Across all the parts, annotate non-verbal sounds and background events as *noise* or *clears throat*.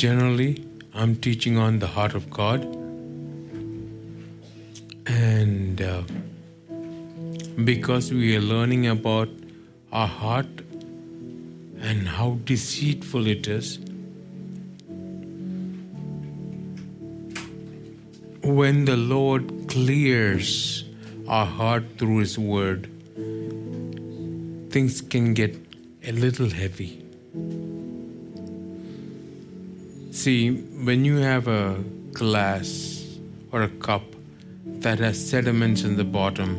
generally, I'm teaching on the heart of God. And uh, because we are learning about our heart and how deceitful it is, when the Lord clears our heart through His Word, things can get a little heavy. See, when you have a glass or a cup that has sediments in the bottom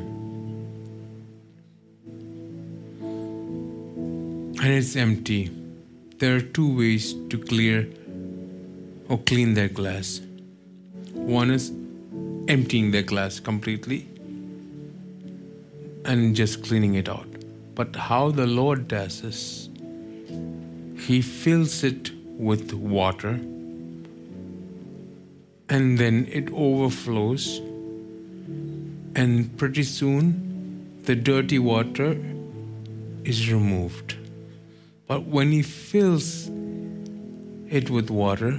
and it's empty, there are two ways to clear or clean that glass. One is emptying the glass completely and just cleaning it out. But how the Lord does this, He fills it with water and then it overflows, and pretty soon the dirty water is removed. But when He fills it with water,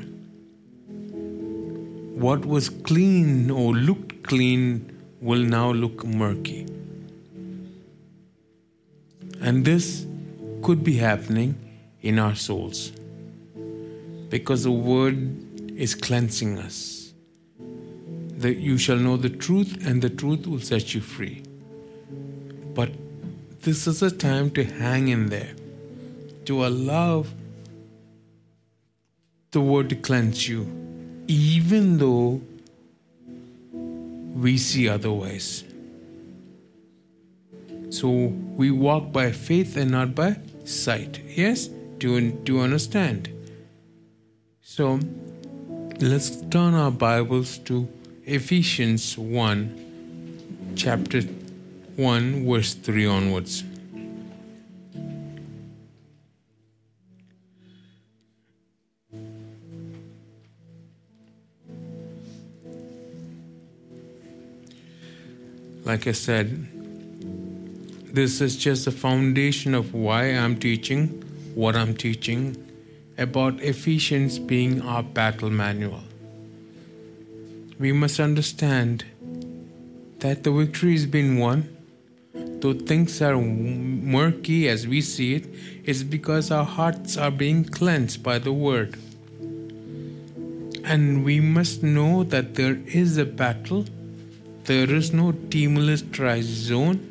what was clean or looked clean will now look murky. And this could be happening in our souls because the word is cleansing us. That you shall know the truth, and the truth will set you free. But this is a time to hang in there, to allow the word to cleanse you, even though we see otherwise. So we walk by faith and not by sight. Yes? Do you, do you understand? So let's turn our Bibles to Ephesians 1, chapter 1, verse 3 onwards. Like I said, this is just the foundation of why I'm teaching what I'm teaching about Ephesians being our battle manual. We must understand that the victory has been won. Though things are murky as we see it, it's because our hearts are being cleansed by the Word. And we must know that there is a battle, there is no demilitarized zone,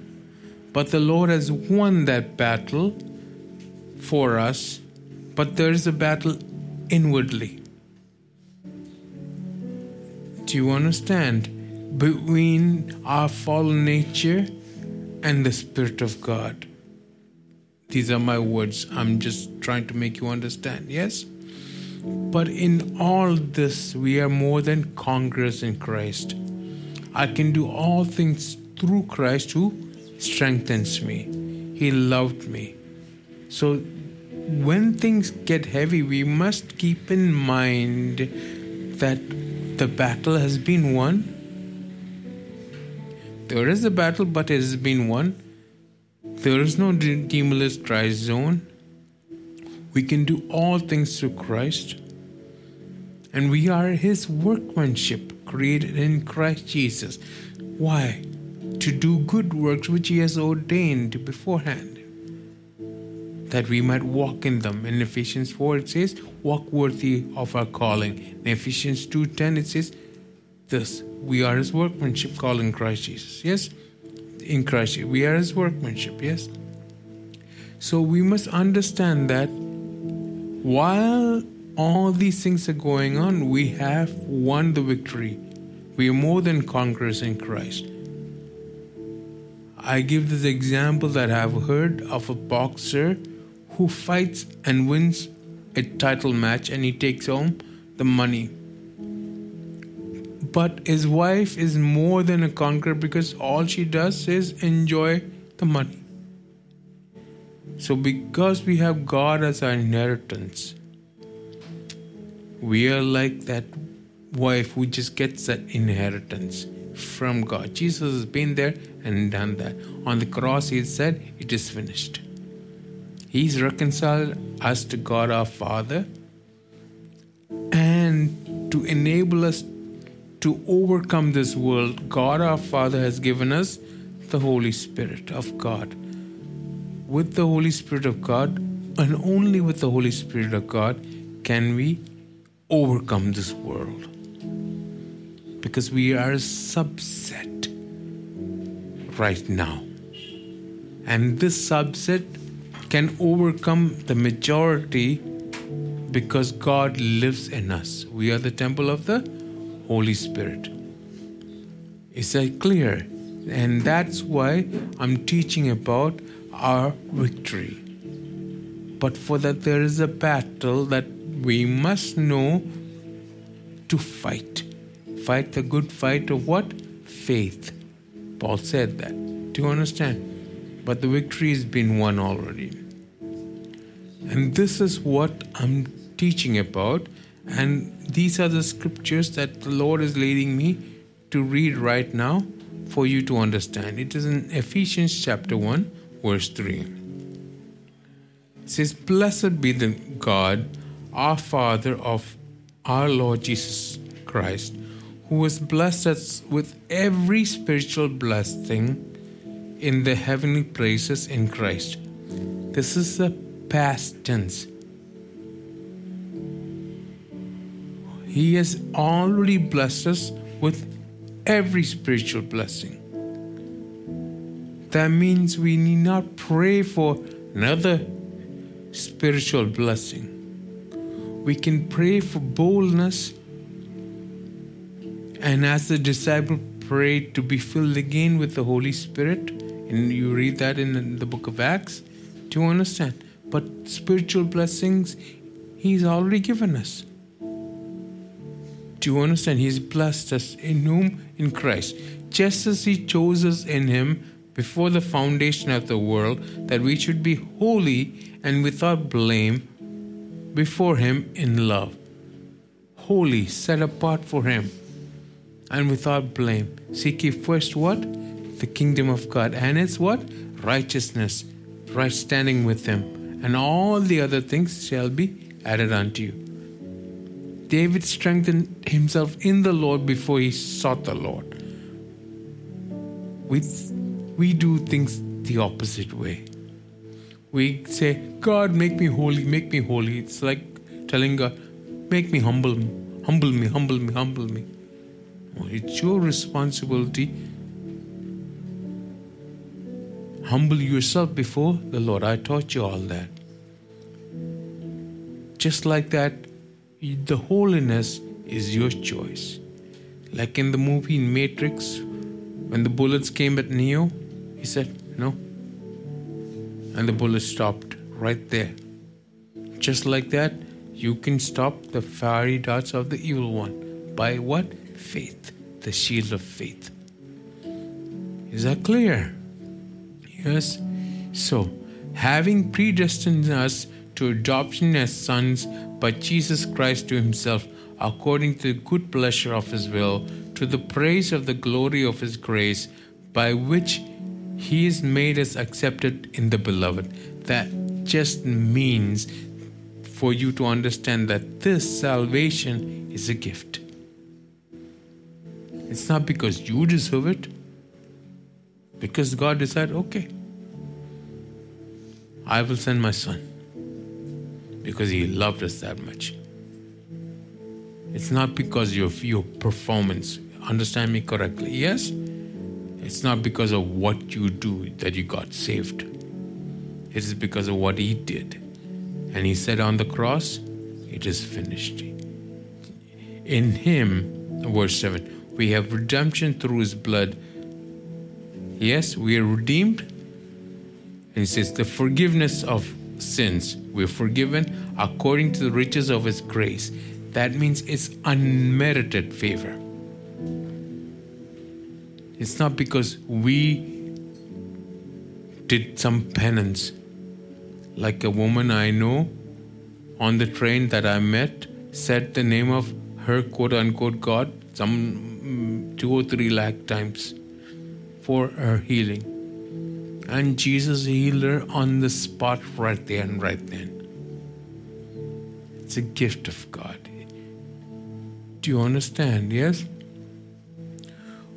but the Lord has won that battle for us but there is a battle inwardly. Do you understand? Between our fallen nature and the Spirit of God. These are my words. I'm just trying to make you understand. Yes? But in all this, we are more than conquerors in Christ. I can do all things through Christ who strengthens me. He loved me. So when things get heavy, we must keep in mind that the battle has been won. There is a battle, but it has been won. There is no demilitarized zone. We can do all things through Christ. And we are His workmanship, created in Christ Jesus. Why? To do good works which He has ordained beforehand that we might walk in them. In Ephesians 4 it says, walk worthy of our calling. In Ephesians 2.10 it says, this, we are his workmanship called in Christ Jesus. Yes? In Christ We are his workmanship, yes? So we must understand that while all these things are going on, we have won the victory. We are more than conquerors in Christ. I give this example that I've heard of a boxer who fights and wins a title match and he takes home the money. But his wife is more than a conqueror because all she does is enjoy the money. So, because we have God as our inheritance, we are like that wife who just gets that inheritance from God. Jesus has been there and done that. On the cross, he said, It is finished. He's reconciled us to God our Father. And to enable us to overcome this world, God our Father has given us the Holy Spirit of God. With the Holy Spirit of God, and only with the Holy Spirit of God, can we overcome this world. Because we are a subset right now. And this subset can overcome the majority because God lives in us. We are the temple of the Holy Spirit. Is that clear? And that's why I'm teaching about our victory. But for that, there is a battle that we must know to fight. Fight the good fight of what? Faith. Paul said that. Do you understand? But the victory has been won already. And this is what I'm teaching about. And these are the scriptures that the Lord is leading me to read right now for you to understand. It is in Ephesians chapter 1, verse 3. It says, Blessed be the God, our Father of our Lord Jesus Christ, who has blessed us with every spiritual blessing in the heavenly places in Christ. This is the past tense. He has already blessed us with every spiritual blessing. That means we need not pray for another spiritual blessing. We can pray for boldness, and as the disciple prayed to be filled again with the Holy Spirit, and you read that in the book of Acts, you understand? But spiritual blessings, He's already given us. Do you understand? He's blessed us in whom? In Christ. Just as He chose us in Him before the foundation of the world, that we should be holy and without blame before Him in love. Holy, set apart for Him, and without blame. Seek ye first what? The kingdom of God. And it's what? Righteousness, right standing with Him. And all the other things shall be added unto you. David strengthened himself in the Lord before he sought the Lord. We, we do things the opposite way. We say, God, make me holy, make me holy. It's like telling God, make me humble, humble me, humble me, humble me. It's your responsibility. Humble yourself before the Lord. I taught you all that. Just like that, the holiness is your choice. Like in the movie Matrix, when the bullets came at Neo, he said, No. And the bullet stopped right there. Just like that, you can stop the fiery darts of the evil one. By what? Faith. The shield of faith. Is that clear? Yes. So, having predestined us to adoption as sons by Jesus Christ to himself, according to the good pleasure of his will, to the praise of the glory of his grace, by which he has made us accepted in the beloved. That just means for you to understand that this salvation is a gift. It's not because you deserve it, because God decided, okay, I will send my son because he loved us that much. It's not because of your performance. Understand me correctly. Yes? It's not because of what you do that you got saved. It is because of what he did. And he said on the cross, It is finished. In him, verse 7, we have redemption through his blood. Yes, we are redeemed. And he says, The forgiveness of sins. We're forgiven according to the riches of his grace. That means it's unmerited favor. It's not because we did some penance. Like a woman I know on the train that I met said the name of her quote unquote God some mm, two or three lakh times for her healing. And Jesus healed her on the spot right there and right then. It's a gift of God. Do you understand? Yes?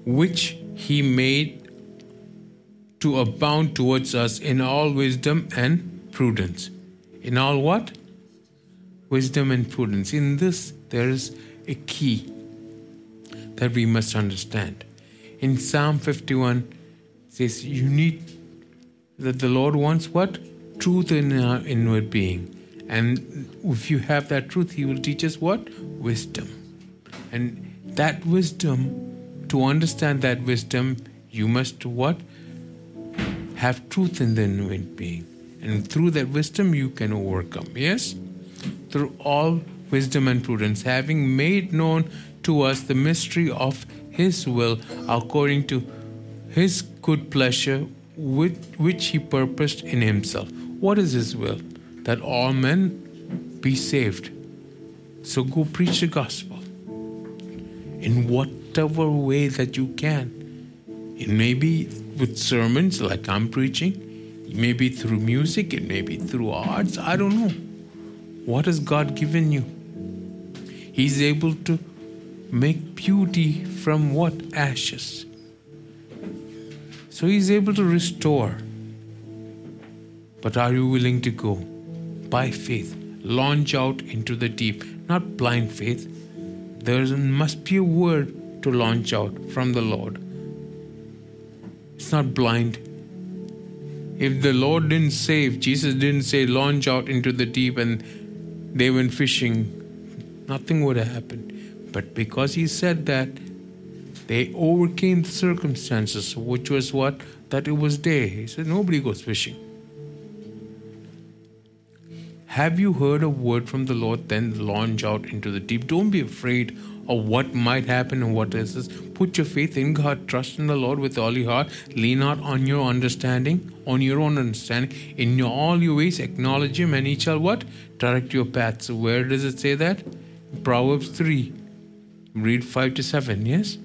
Which he made to abound towards us in all wisdom and prudence. In all what? Wisdom and prudence. In this, there is a key that we must understand. In Psalm 51, says you need that the Lord wants what? Truth in our inward being. And if you have that truth, He will teach us what? Wisdom. And that wisdom, to understand that wisdom, you must what? Have truth in the inward being. And through that wisdom, you can overcome. Yes? Through all wisdom and prudence, having made known to us the mystery of His will according to His good pleasure, with which He purposed in Himself. What is His will? That all men be saved. So go preach the gospel in whatever way that you can. It may be with sermons like I'm preaching, it may be through music, it may be through arts, I don't know. What has God given you? He's able to make beauty from what? Ashes. So He's able to restore. But are you willing to go by faith? Launch out into the deep, not blind faith. There must be a word to launch out from the Lord. It's not blind. If the Lord didn't save, Jesus didn't say, launch out into the deep and they went fishing, nothing would have happened. But because He said that, they overcame the circumstances, which was what? That it was day. He said, nobody goes fishing. Have you heard a word from the Lord? Then launch out into the deep. Don't be afraid of what might happen and what is this. Put your faith in God. Trust in the Lord with all your heart. Lean not on your understanding, on your own understanding. In your, all your ways, acknowledge Him, and He shall what? Direct your paths. Where does it say that? Proverbs 3. Read 5 to 7. Yes?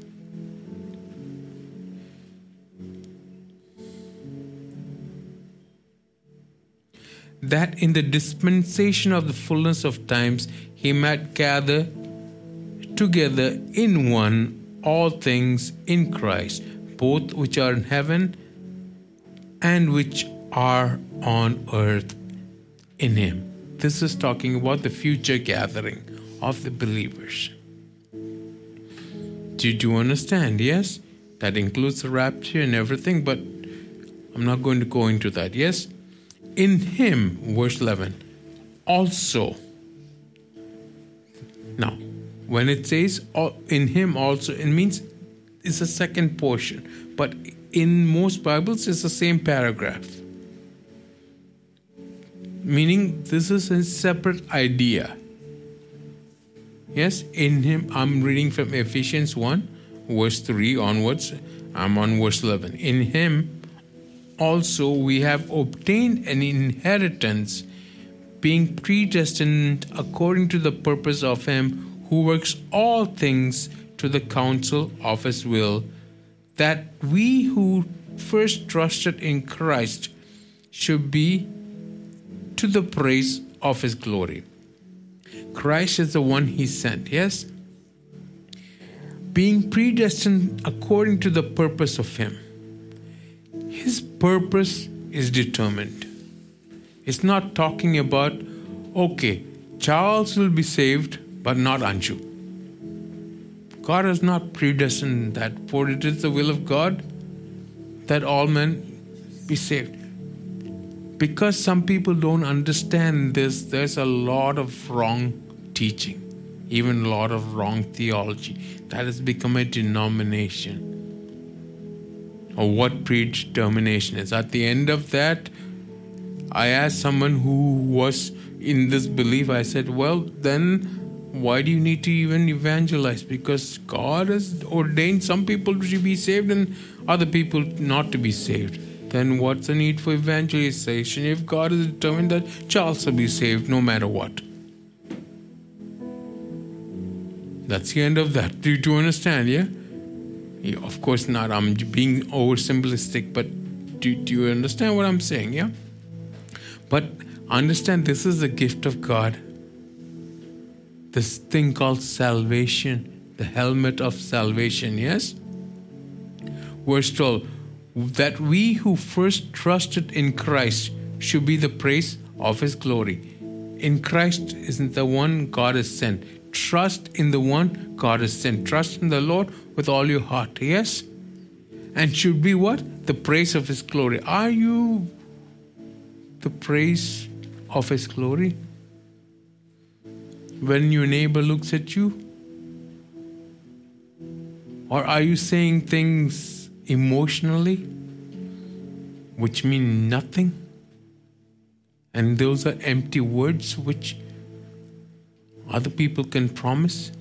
that in the dispensation of the fullness of times he might gather together in one all things in Christ, both which are in heaven and which are on earth in him. This is talking about the future gathering of the believers. You understand? Yes? That includes the rapture and everything, but I'm not going to go into that. Yes? in him, verse 11, also. Now, when it says in him also, it means it's a second portion, but in most Bibles, it's the same paragraph. Meaning, this is a separate idea. Yes, in him, I'm reading from Ephesians 1, verse 3 onwards. I'm on verse 11. In him, also we have obtained an inheritance, being predestined according to the purpose of Him who works all things to the counsel of His will, that we who first trusted in Christ should be to the praise of His glory. Christ is the one He sent, yes? Being predestined according to the purpose of Him his purpose is determined. It's not talking about, okay, Charles will be saved, but not Anshu. God has not predestined that, for it is the will of God that all men be saved. Because some people don't understand this, there's a lot of wrong teaching, even a lot of wrong theology that has become a denomination or what predetermination is. At the end of that, I asked someone who was in this belief, I said, Well, then why do you need to even evangelize? Because God has ordained some people to be saved and other people not to be saved. Then what's the need for evangelization if God has determined that Charles will be saved no matter what? That's the end of that. Do you understand? Yeah? of course not i'm being oversimplistic but do, do you understand what i'm saying yeah but understand this is a gift of god this thing called salvation, the helmet of salvation, yes? Verse 12 that we who first trusted in Christ should be the praise of his glory. In Christ isn't the one God has sent. Trust in the one God has sent. Trust in the Lord with all your heart, yes? And should be what? The praise of his glory. Are you the praise of his glory? When your neighbor looks at you? Or are you saying things emotionally, which mean nothing. And those are empty words which other people can promise.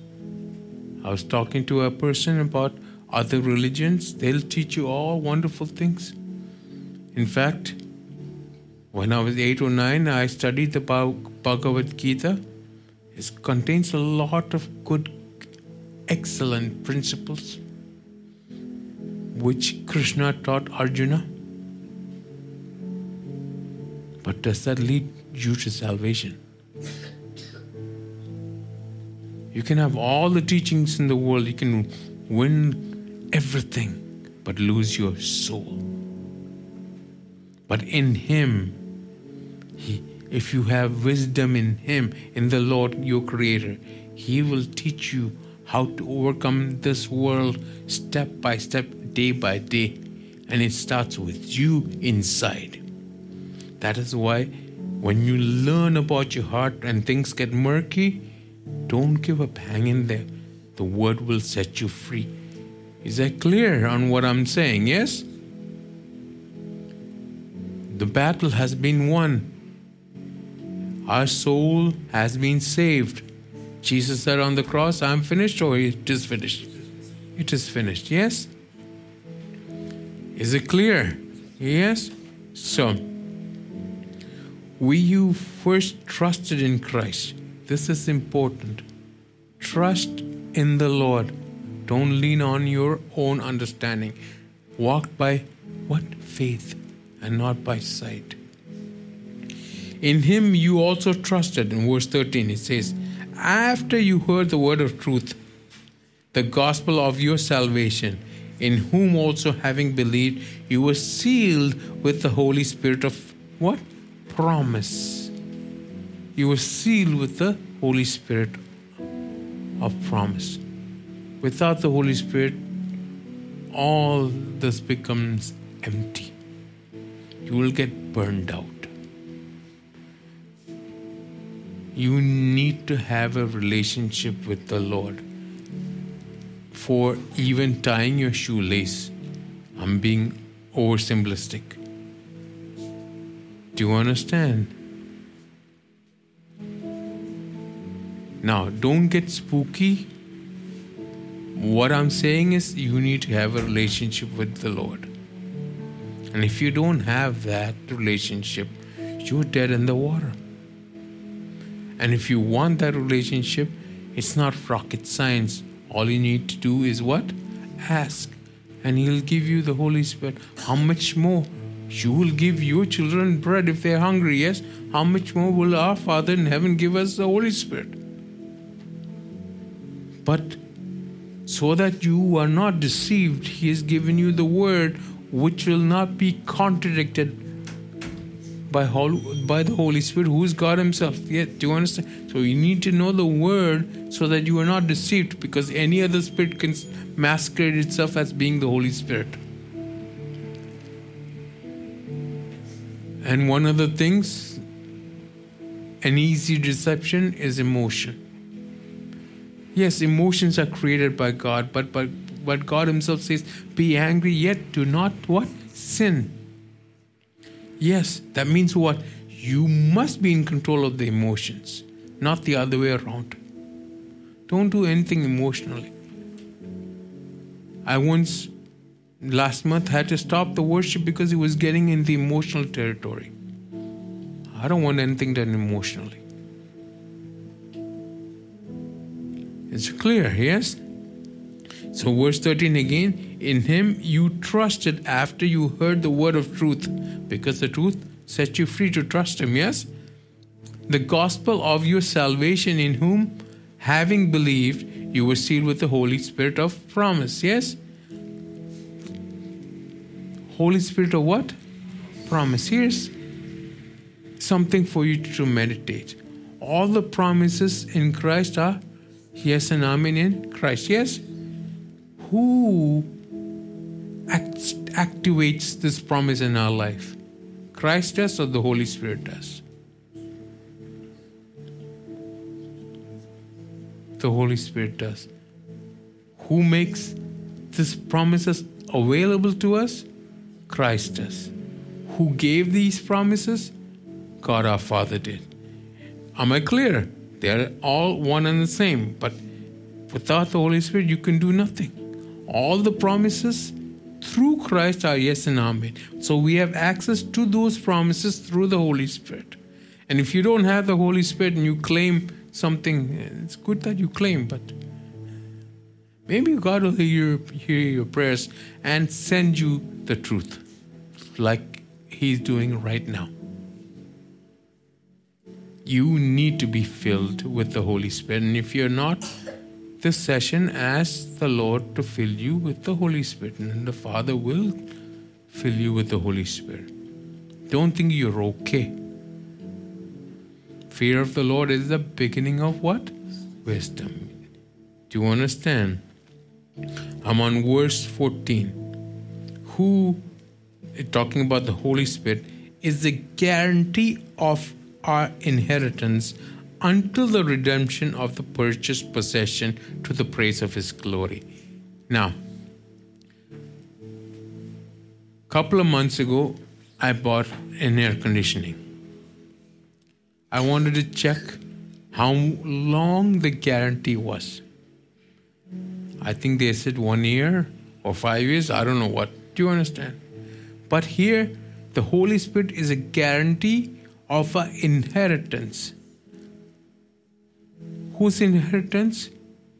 I was talking to a person about other religions, they'll teach you all wonderful things. In fact, when I was eight or nine, I studied the Bhagavad Gita. It contains a lot of good, excellent principles which Krishna taught Arjuna. But does that lead you to salvation? You can have all the teachings in the world, you can win everything, but lose your soul. But in Him, he, if you have wisdom in Him, in the Lord your Creator, He will teach you how to overcome this world step by step day by day, and it starts with you inside. That is why when you learn about your heart and things get murky, don't give up. Hang in there. The word will set you free. Is that clear on what I'm saying? Yes? The battle has been won. Our soul has been saved. Jesus said on the cross, I'm finished, or it is finished? It is finished. Yes? Is it clear? Yes? So, we who first trusted in Christ, this is important. Trust in the Lord. Don't lean on your own understanding. Walk by what? Faith and not by sight. In him you also trusted. In verse 13 it says, After you heard the word of truth, the gospel of your salvation, in whom also having believed you were sealed with the Holy Spirit of what? Promise. You were sealed with the Holy Spirit of promise. Without the Holy Spirit, all this becomes empty. You will get burned out. You need to have a relationship with the Lord for even tying your shoelace. I'm being oversimplistic. Do you understand? Now, don't get spooky. What I'm saying is, you need to have a relationship with the Lord. And if you don't have that relationship, you're dead in the water. And if you want that relationship, it's not rocket science. All you need to do is what? Ask. And He'll give you the Holy Spirit. How much more? You will give your children bread if they're hungry, yes? How much more will our Father in heaven give us the Holy Spirit? But so that you are not deceived, He has given you the word which will not be contradicted by, by the Holy Spirit, who is God Himself. Yeah, do you understand? So you need to know the Word so that you are not deceived because any other spirit can masquerade itself as being the Holy Spirit. And one of the things, an easy deception is emotion. Yes, emotions are created by God, but, but, but God Himself says, Be angry, yet do not what? Sin. Yes, that means what? You must be in control of the emotions, not the other way around. Don't do anything emotionally. I once, last month, had to stop the worship because it was getting in the emotional territory. I don't want anything done emotionally. It's clear, yes? So, verse 13 again In him you trusted after you heard the word of truth, because the truth set you free to trust him, yes? The gospel of your salvation, in whom having believed, you were sealed with the Holy Spirit of promise. Yes? Holy Spirit of what? Promise. Here's something for you to meditate. All the promises in Christ are yes and amen in Christ. Yes? Who act- activates this promise in our life? Christ does or the Holy Spirit does? The Holy Spirit does. Who makes these promises available to us? Christ does. Who gave these promises? God our Father did. Am I clear? They are all one and the same, but without the Holy Spirit, you can do nothing. All the promises through Christ are yes and amen. So we have access to those promises through the Holy Spirit. And if you don't have the Holy Spirit and you claim something, it's good that you claim, but maybe God will hear, hear your prayers and send you the truth, like He's doing right now. You need to be filled with the Holy Spirit. And if you're not, this session, ask the Lord to fill you with the Holy Spirit, and the Father will fill you with the Holy Spirit. Don't think you're okay. Fear of the Lord is the beginning of what? Wisdom. Do you understand? I'm on verse 14. Who, talking about the Holy Spirit, is the guarantee of our inheritance until the redemption of the purchased possession to the praise of his glory. Now, a couple of months ago, I bought an air conditioning. I wanted to check how long the guarantee was. I think they said one year or five years. I don't know what. Do you understand? But here, the Holy Spirit is a guarantee of an inheritance. Whose inheritance?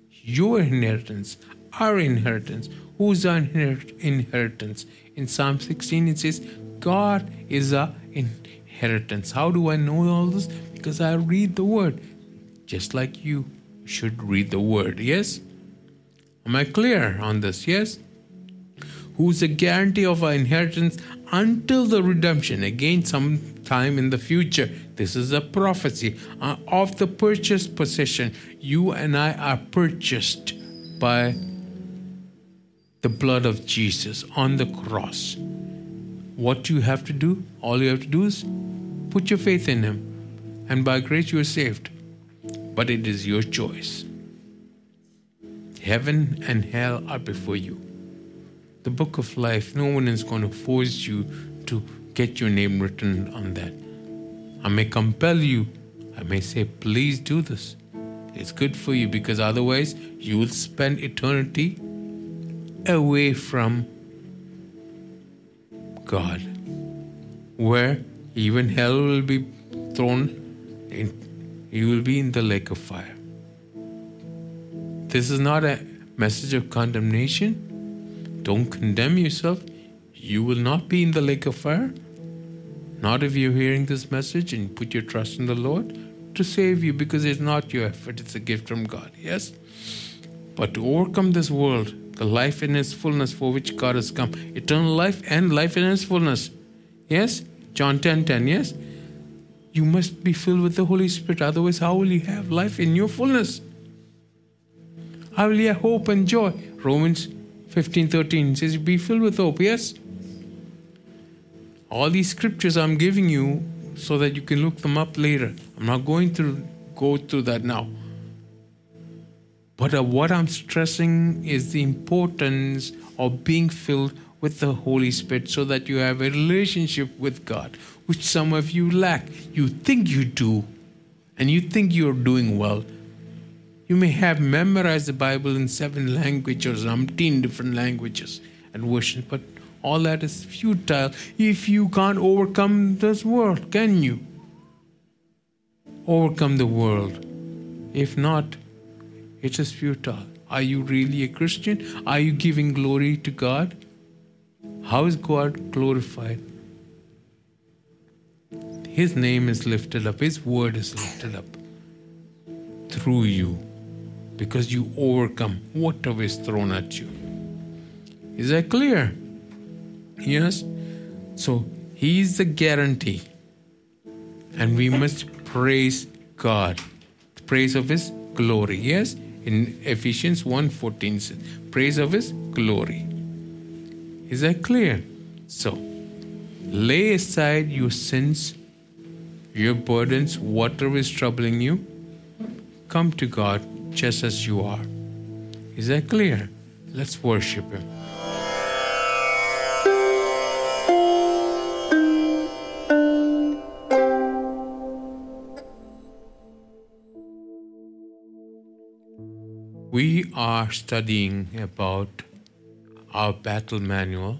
Your inheritance, our inheritance. Whose inheritance? In Psalm 16, it says, God is our inheritance. How do I know all this? Because I read the word. Just like you should read the word. Yes? Am I clear on this? Yes? Who's a guarantee of our inheritance until the redemption, again, sometime in the future. This is a prophecy uh, of the purchased possession. You and I are purchased by the blood of Jesus on the cross. What you have to do, all you have to do is put your faith in Him, and by grace you are saved. But it is your choice. Heaven and hell are before you the book of life, no one is going to force you to get your name written on that. I may compel you, I may say, please do this. It's good for you because otherwise you will spend eternity away from God, where even hell will be thrown in, you will be in the lake of fire. This is not a message of condemnation don't condemn yourself. You will not be in the lake of fire. Not if you're hearing this message and put your trust in the Lord to save you because it's not your effort, it's a gift from God. Yes? But to overcome this world, the life in its fullness for which God has come, eternal life and life in its fullness. Yes? John 10 10, yes? You must be filled with the Holy Spirit, otherwise, how will you have life in your fullness? How will you have hope and joy? Romans 15:13 says be filled with hope yes all these scriptures i'm giving you so that you can look them up later. I'm not going to go through that now. But uh, what i'm stressing is the importance of being filled with the holy spirit so that you have a relationship with god which some of you lack. You think you do and you think you're doing well. You may have memorized the Bible in seven languages or umpteen different languages and versions, but all that is futile if you can't overcome this world, can you? Overcome the world. If not, it is just futile. Are you really a Christian? Are you giving glory to God? How is God glorified? His name is lifted up, His word is lifted up through you because you overcome whatever is thrown at you. Is that clear? Yes? So, He is the guarantee. And we must praise God. Praise of His glory. Yes? In Ephesians 1.14 says, praise of His glory. Is that clear? So, lay aside your sins, your burdens, whatever is troubling you. Come to God just as you are. Is that clear? Let's worship Him. We are studying about our battle manual,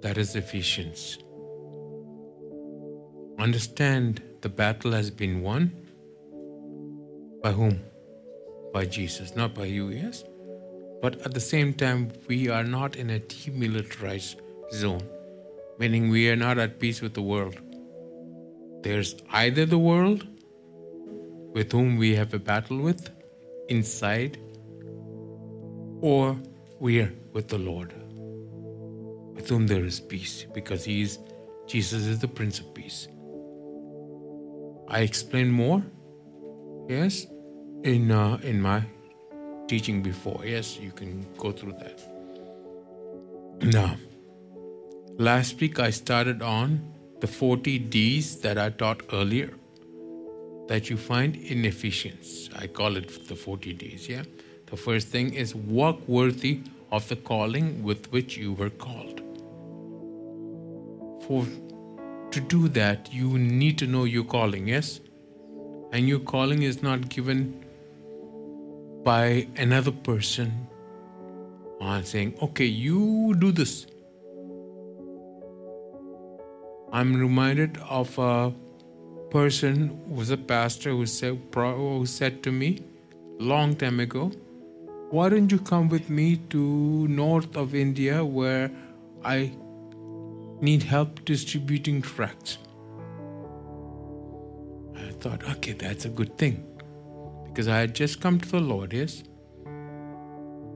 that is Ephesians. Understand the battle has been won by whom? By Jesus, not by you, yes? But at the same time, we are not in a demilitarized zone, meaning we are not at peace with the world. There's either the world with whom we have a battle with inside, or we are with the Lord, with whom there is peace, because He is Jesus is the Prince of Peace. I explain more, yes, in uh, in my teaching before. Yes, you can go through that. Now, last week I started on the 40 D's that I taught earlier that you find in Ephesians. I call it the 40 days, yeah? The first thing is walk worthy of the calling with which you were called. For to do that, you need to know your calling, yes? And your calling is not given by another person on saying, okay, you do this. I'm reminded of a person was a pastor who said, who said to me long time ago, why don't you come with me to north of India where I need help distributing tracts? I thought, okay, that's a good thing because I had just come to the Lord, yes?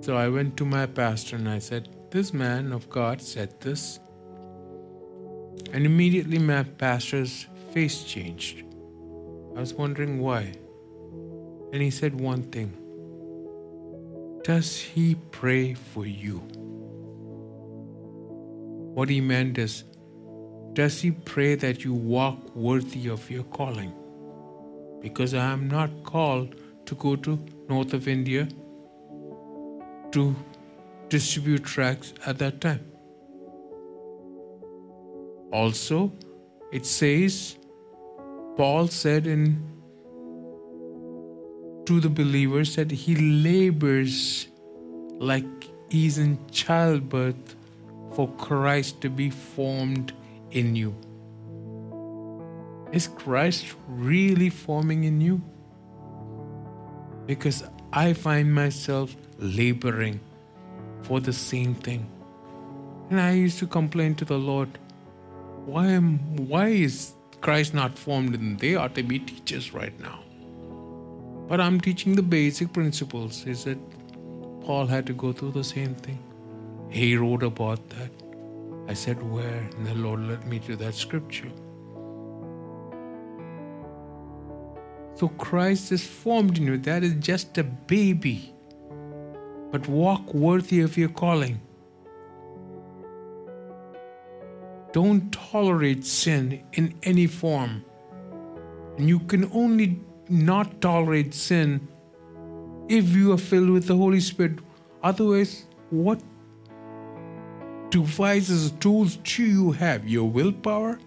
So I went to my pastor and I said, This man of God said this. And immediately my pastor's face changed. I was wondering why. And he said one thing Does he pray for you? What he meant is, does he pray that you walk worthy of your calling? Because I am not called to go to north of India to distribute tracts at that time. Also, it says, Paul said in to the believers that he labors like he's in childbirth for Christ to be formed in you. Is Christ really forming in you? because I find myself laboring for the same thing. And I used to complain to the Lord, why am why is Christ not formed and they ought to be teachers right now? But I'm teaching the basic principles. Is that Paul had to go through the same thing? He wrote about that. I said, Where? And the Lord led me to that scripture. So Christ is formed in you. That is just a baby. But walk worthy of your calling. Don't tolerate sin in any form. And you can only not tolerate sin if you are filled with the Holy Spirit. Otherwise, what devices, tools do you have? Your willpower?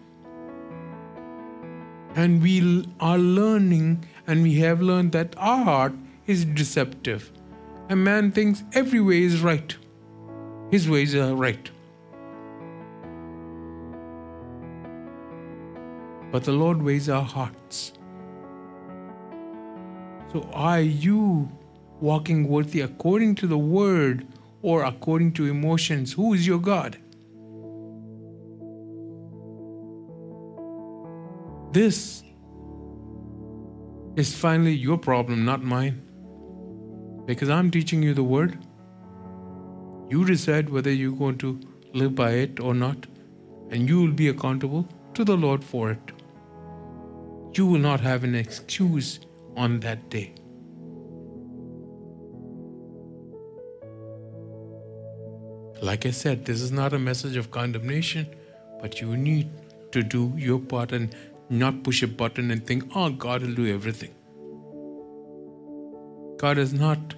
And we are learning and we have learned that our heart is deceptive. A man thinks every way is right, his ways are right. But the Lord weighs our hearts. So, are you walking worthy according to the word or according to emotions? Who is your God? This is finally your problem, not mine. Because I'm teaching you the word. You decide whether you're going to live by it or not, and you will be accountable to the Lord for it. You will not have an excuse on that day. Like I said, this is not a message of condemnation, but you need to do your part and not push a button and think, oh, God will do everything. God is not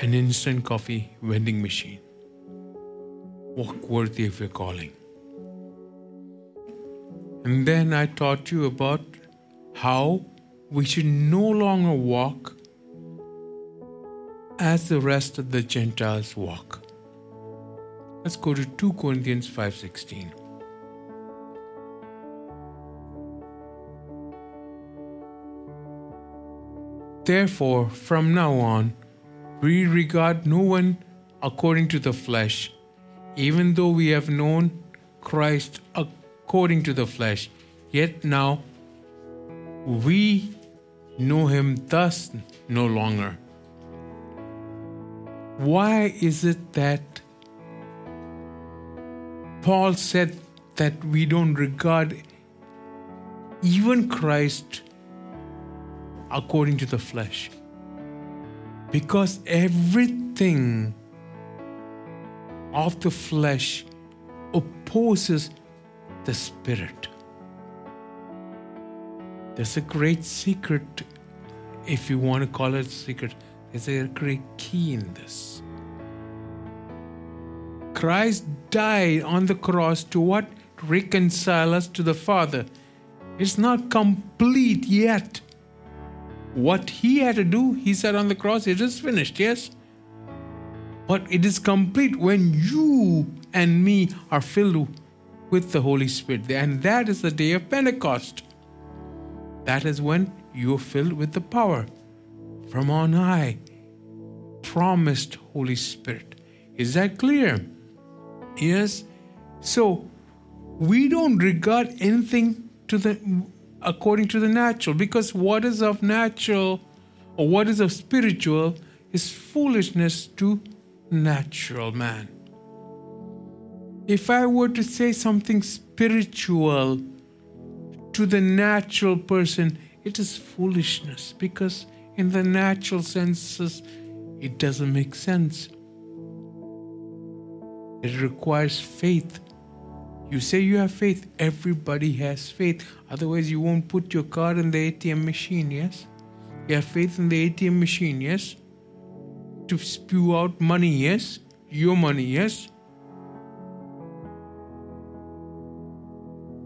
an instant coffee vending machine. Walk worthy of your calling. And then I taught you about how we should no longer walk as the rest of the Gentiles walk. Let's go to 2 Corinthians 5:16. Therefore, from now on, we regard no one according to the flesh, even though we have known Christ according to the flesh, yet now we know him thus no longer. Why is it that Paul said that we don't regard even Christ according to the flesh. Because everything of the flesh opposes the spirit. There's a great secret, if you want to call it a secret, there's a great key in this. Christ died on the cross to what? Reconcile us to the Father. It's not complete yet. What he had to do, he said on the cross, it is finished, yes? But it is complete when you and me are filled with the Holy Spirit. And that is the day of Pentecost. That is when you're filled with the power from on high, promised Holy Spirit. Is that clear? Yes. So we don't regard anything to the according to the natural because what is of natural or what is of spiritual is foolishness to natural man. If I were to say something spiritual to the natural person, it is foolishness because, in the natural senses, it doesn't make sense. It requires faith you say you have faith, everybody has faith. Otherwise, you won't put your card in the ATM machine, yes? You have faith in the ATM machine, yes? To spew out money, yes? Your money, yes?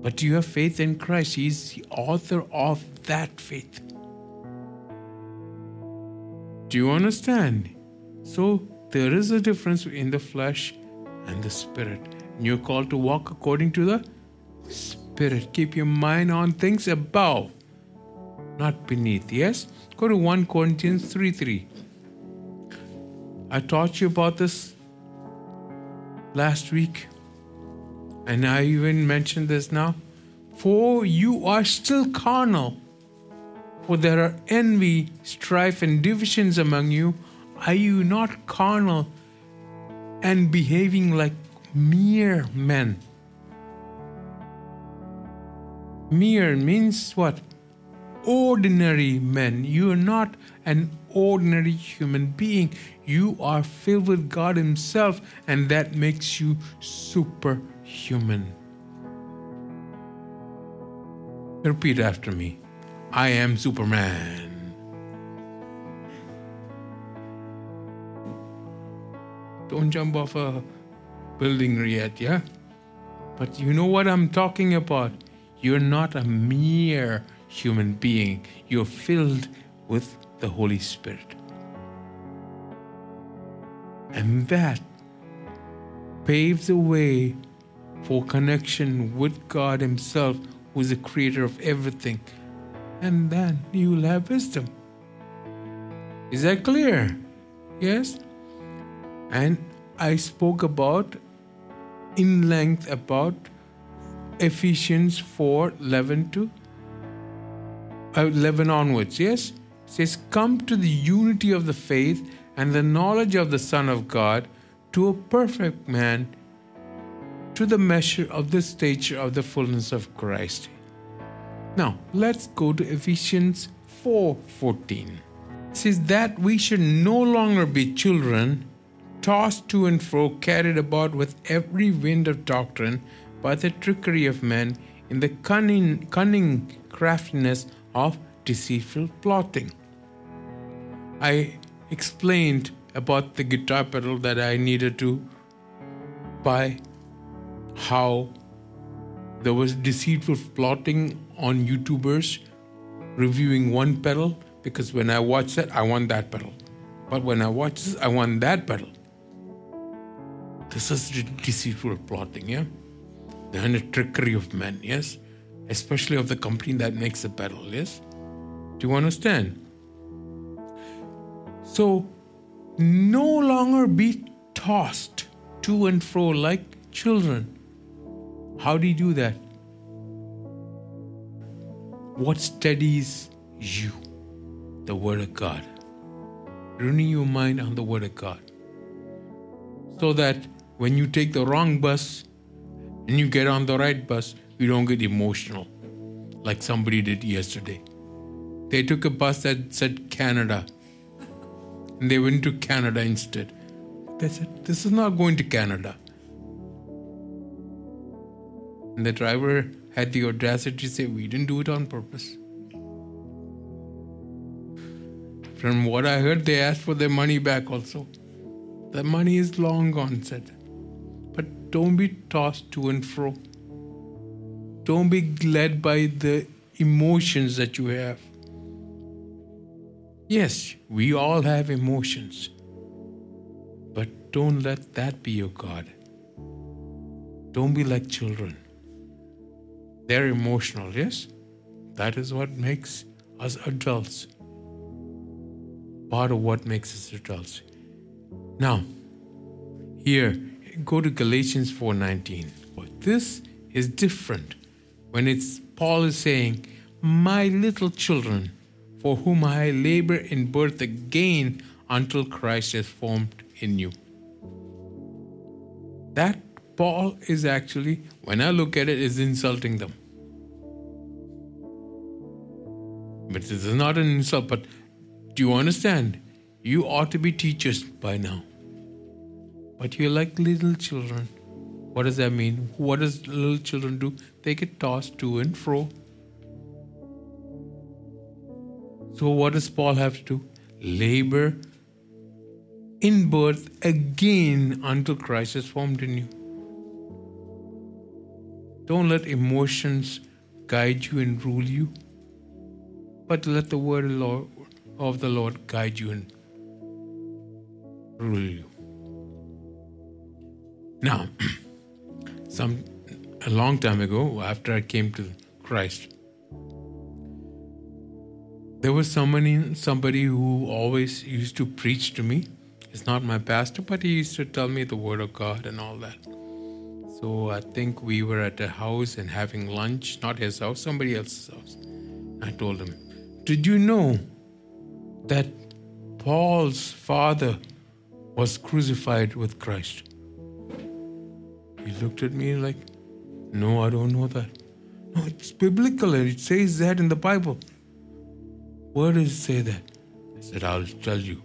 But you have faith in Christ. He's the author of that faith. Do you understand? So there is a difference in the flesh and the spirit. You're called to walk according to the Spirit. Keep your mind on things above, not beneath. Yes? Go to 1 Corinthians 3 3. I taught you about this last week, and I even mentioned this now. For you are still carnal, for there are envy, strife, and divisions among you. Are you not carnal and behaving like mere men. Mere means what? Ordinary men. You are not an ordinary human being. You are filled with God Himself, and that makes you superhuman. Repeat after me I am Superman. Don't jump off a building yet, yeah? But you know what I'm talking about. You're not a mere human being, you're filled with the Holy Spirit. And that paves the way for connection with God Himself, who is the creator of everything. And then you will have wisdom. Is that clear? Yes? And I spoke about in length about Ephesians 4 11 to uh, 11 onwards. Yes? says, Come to the unity of the faith and the knowledge of the Son of God, to a perfect man, to the measure of the stature of the fullness of Christ. Now, let's go to Ephesians 4:14. It says that we should no longer be children, tossed to and fro, carried about with every wind of doctrine by the trickery of men in the cunning, cunning craftiness of deceitful plotting. I explained about the guitar pedal that I needed to buy, how there was deceitful plotting on YouTubers reviewing one pedal because when I watch that, I want that pedal. But when I watch this, I want that pedal. This is deceitful plotting, yeah? A trickery of men, yes? Especially of the company that makes the pedal, yes? Do you understand? So, no longer be tossed to and fro like children. How do you do that? What steadies you? The Word of God. Renew your mind on the Word of God. So that when you take the wrong bus and you get on the right bus, you don't get emotional like somebody did yesterday. They took a bus that said Canada and they went to Canada instead. They said, This is not going to Canada. And the driver had the audacity to say, We didn't do it on purpose. From what I heard, they asked for their money back also. The money is long gone, said. But don't be tossed to and fro. Don't be led by the emotions that you have. Yes, we all have emotions. But don't let that be your God. Don't be like children. They're emotional, yes? That is what makes us adults part of what makes us adults. Now, here, go to Galatians 4:19. This is different when it's Paul is saying, "My little children, for whom I labor in birth again until Christ is formed in you." That Paul is actually, when I look at it, is insulting them. But this is not an insult, but do you understand? You ought to be teachers by now. But you're like little children. What does that mean? What does little children do? They get tossed to and fro. So, what does Paul have to do? Labor in birth again until Christ is formed in you. Don't let emotions guide you and rule you, but let the word of the Lord guide you and rule you. Now, *clears throat* some a long time ago, after I came to Christ, there was somebody somebody who always used to preach to me. He's not my pastor, but he used to tell me the word of God and all that. So I think we were at a house and having lunch, not his house, somebody else's house. I told him, Did you know that Paul's father was crucified with Christ. He looked at me like, No, I don't know that. No, it's biblical and it says that in the Bible. Where does it say that? I said, I'll tell you.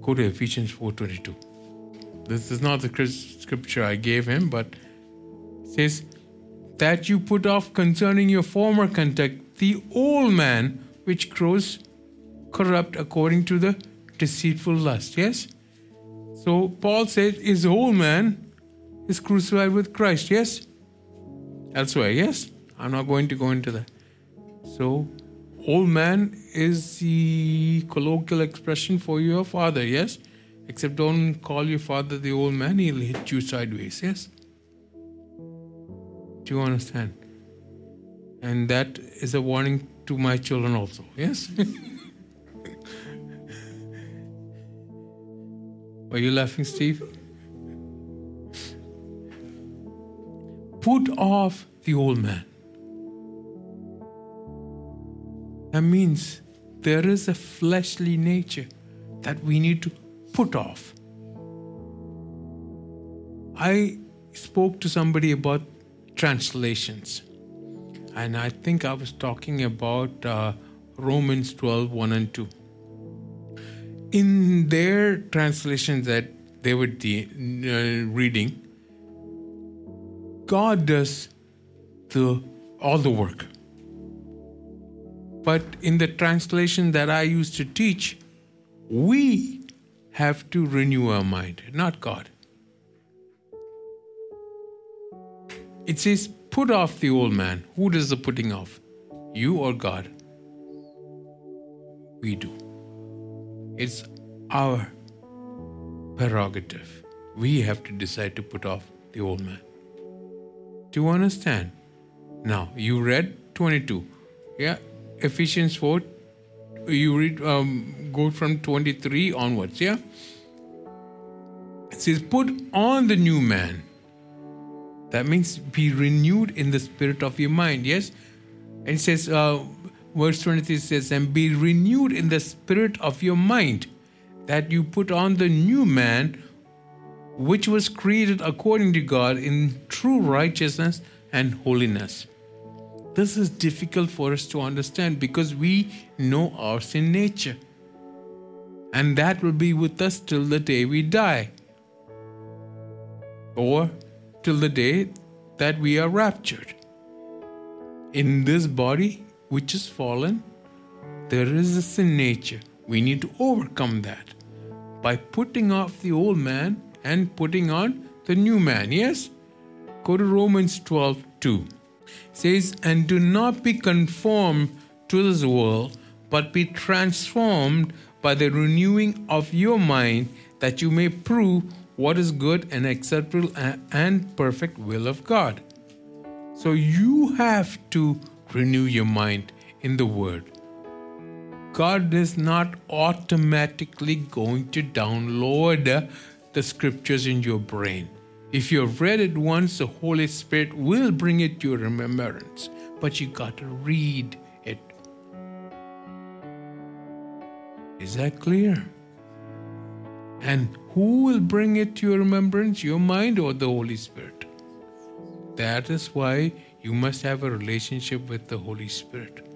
Go to Ephesians 4.22. This is not the scripture I gave him, but it says, That you put off concerning your former conduct the old man which grows corrupt according to the deceitful lust. Yes? So Paul said his whole man is crucified with Christ. Yes? Elsewhere. Yes? I'm not going to go into that. So, old man is the colloquial expression for your father. Yes? Except don't call your father the old man, he'll hit you sideways. Yes? Do you understand? And that is a warning to my children also. Yes? Are you laughing, Steve? Put off the old man. That means there is a fleshly nature that we need to put off. I spoke to somebody about translations, and I think I was talking about uh, Romans 12 1 and 2. In their translations that they were de- uh, reading, God does the all the work. But in the translation that I used to teach, we have to renew our mind, not God. It says, put off the old man. Who does the putting off? You or God? We do. It's our prerogative. We have to decide to put off the old man. Do you understand? Now, you read 22. Yeah, Ephesians 4. You read, um, go from 23 onwards. Yeah? It says, put on the new man. That means be renewed in the spirit of your mind. Yes? And it says, uh, verse 23 says, and be renewed in the spirit of your mind, that you put on the new man, which was created according to God in true righteousness and holiness. This is difficult for us to understand because we know our sin nature. And that will be with us till the day we die. Or till the day that we are raptured. In this body, which is fallen, there is a sin nature. We need to overcome that by putting off the old man and putting on the new man. Yes? Go to Romans 12 2 says, And do not be conformed to this world, but be transformed by the renewing of your mind, that you may prove what is good and acceptable and perfect will of God. So you have to renew your mind in the Word. God is not automatically going to download the scriptures in your brain. If you've read it once, the Holy Spirit will bring it to your remembrance, but you got to read it. Is that clear? And who will bring it to your remembrance, your mind or the Holy Spirit? That is why you must have a relationship with the Holy Spirit.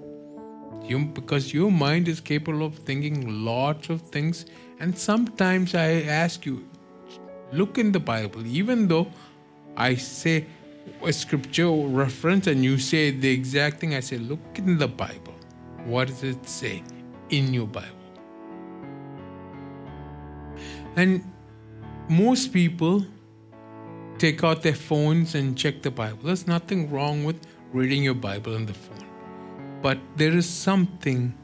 You, because your mind is capable of thinking lots of things, and sometimes I ask you, Look in the Bible, even though I say a scripture reference and you say the exact thing, I say, look in the Bible. What does it say in your Bible? And most people take out their phones and check the Bible. There's nothing wrong with reading your Bible on the phone. But there is something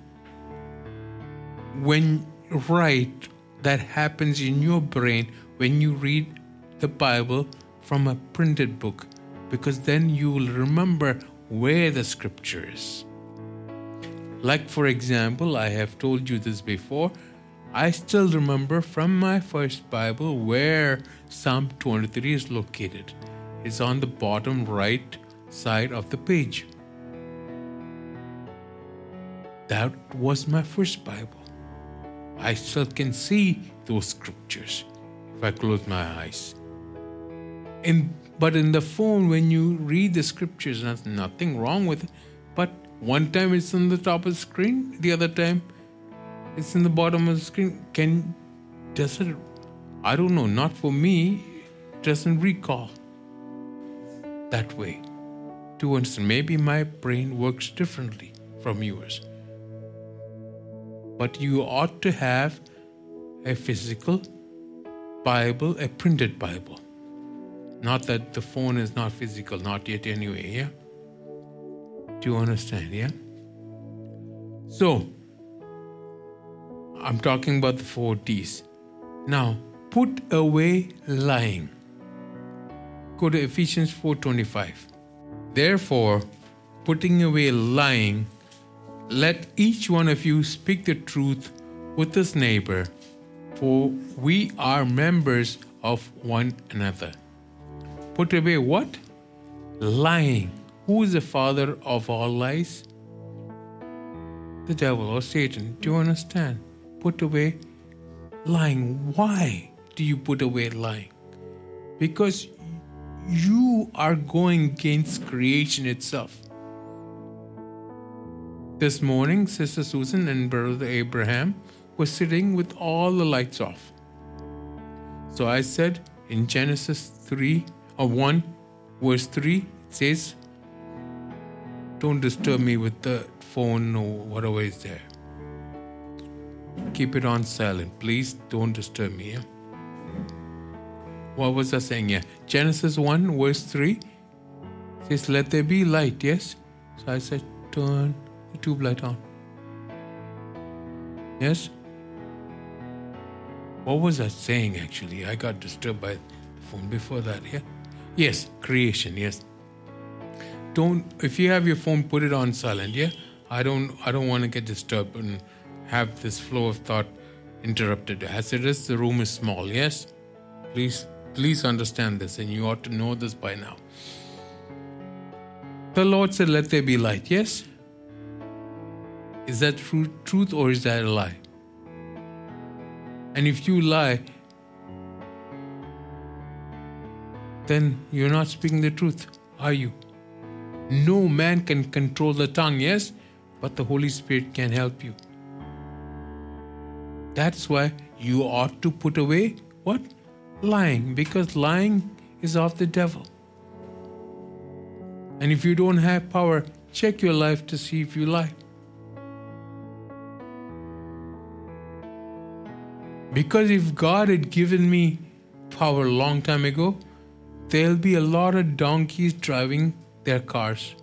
when right that happens in your brain when you read the Bible from a printed book because then you will remember where the scripture is. Like, for example, I have told you this before, I still remember from my first Bible where Psalm 23 is located. It's on the bottom right side of the page. That was my first Bible. I still can see those scriptures if I close my eyes. In, but in the phone, when you read the scriptures, there's nothing wrong with it. But one time it's on the top of the screen, the other time it's in the bottom of the screen. Can does it? I don't know. Not for me. It doesn't recall that way. To understand, maybe my brain works differently from yours. But you ought to have a physical Bible, a printed Bible. Not that the phone is not physical, not yet anyway, yeah? Do you understand, yeah? So, I'm talking about the four T's. Now, put away lying. Go to Ephesians 4:25. Therefore, putting away lying, let each one of you speak the truth with his neighbor for we are members of one another. Put away what? Lying. Who is the father of all lies? the devil or Satan. Do you understand? Put away lying. Why do you put away lying? Because you are going against creation itself. This morning, Sister Susan and Brother Abraham were sitting with all the lights off. So I said in Genesis 3 or 1, verse 3, it says, Don't disturb me with the phone or whatever is there. Keep it on silent. Please don't disturb me. Yeah? What was I saying Yeah. Genesis 1, verse 3 says, Let there be light, yes? So I said, Turn the tube light on. Yes? What was I saying actually? I got disturbed by the phone before that, yeah? Yes, creation, yes. Don't if you have your phone, put it on silent, yeah? I don't I don't want to get disturbed and have this flow of thought interrupted. As it is, the room is small, yes? Please please understand this and you ought to know this by now. The Lord said, Let there be light, yes? Is that true, truth or is that a lie? And if you lie, then you're not speaking the truth, are you? No man can control the tongue, yes, but the Holy Spirit can help you. That's why you ought to put away what? Lying, because lying is of the devil. And if you don't have power, check your life to see if you lie. Because if God had given me power a long time ago, there'll be a lot of donkeys driving their cars.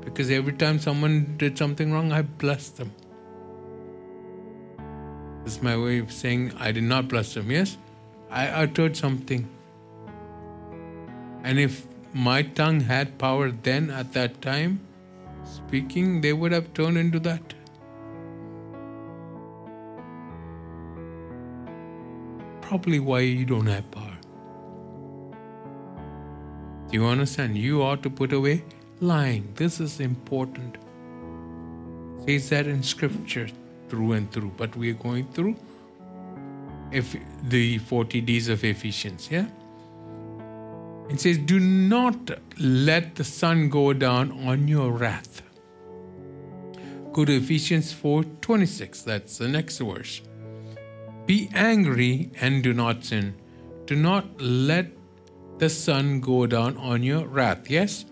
Because every time someone did something wrong, I blessed them. Is my way of saying I did not bless them. Yes, I uttered something. And if my tongue had power then at that time, speaking, they would have turned into that. probably why you don't have power. Do you understand? You ought to put away lying. This is important. It says that in scripture through and through, but we are going through if the 40 days of Ephesians, yeah? It says, Do not let the sun go down on your wrath. Go to Ephesians 4 26. That's the next verse. Be angry and do not sin. Do not let the sun go down on your wrath. Yes?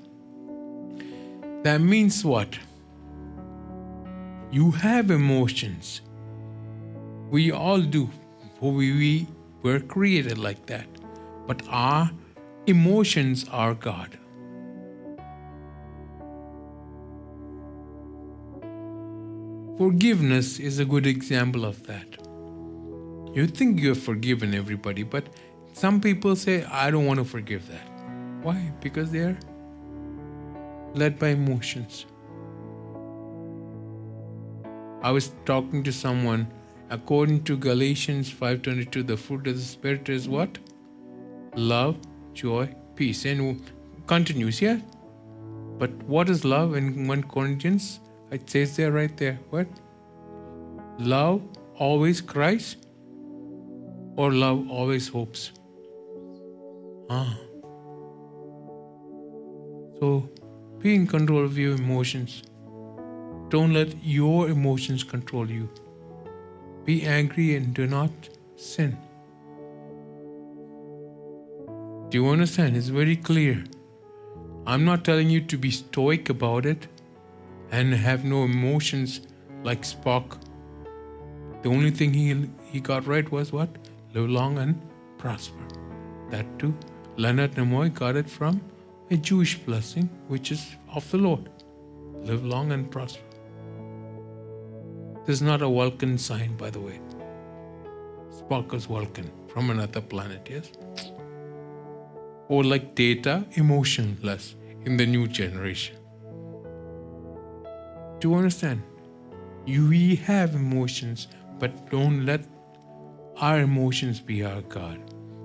That means what? You have emotions. We all do. We were created like that. But our emotions are God. Forgiveness is a good example of that. You think you have forgiven everybody, but some people say, I don't want to forgive that. Why? Because they're led by emotions. I was talking to someone according to Galatians 5:22 the fruit of the spirit is what? Love, joy, peace. And continues here. But what is love in 1 Corinthians? It says there right there. What? Love always Christ or love always hopes? Ah. So be in control of your emotions. Don't let your emotions control you. Be angry and do not sin. Do you understand? It's very clear. I'm not telling you to be stoic about it and have no emotions like Spock. The only thing he, he got right was what? live long and prosper. That too, Leonard Nimoy got it from a Jewish blessing, which is of the Lord. Live long and prosper. This is not a Vulcan sign, by the way. Spock is Vulcan from another planet, yes? Or like data, emotionless in the new generation. Do you understand? We have emotions, but don't let our emotions be our God.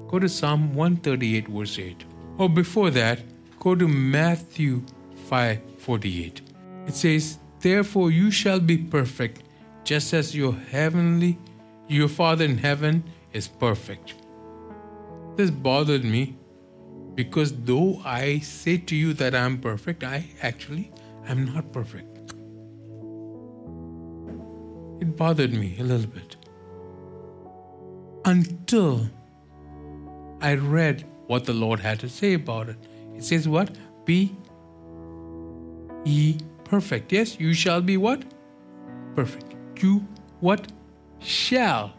Go to Psalm 138, verse 8. Or before that, go to Matthew 5 48. It says, Therefore you shall be perfect, just as your heavenly your Father in heaven is perfect. This bothered me because though I say to you that I am perfect, I actually am not perfect. It bothered me a little bit. Until I read what the Lord had to say about it. It says, What? Be ye perfect. Yes, you shall be what? Perfect. You what? Shall.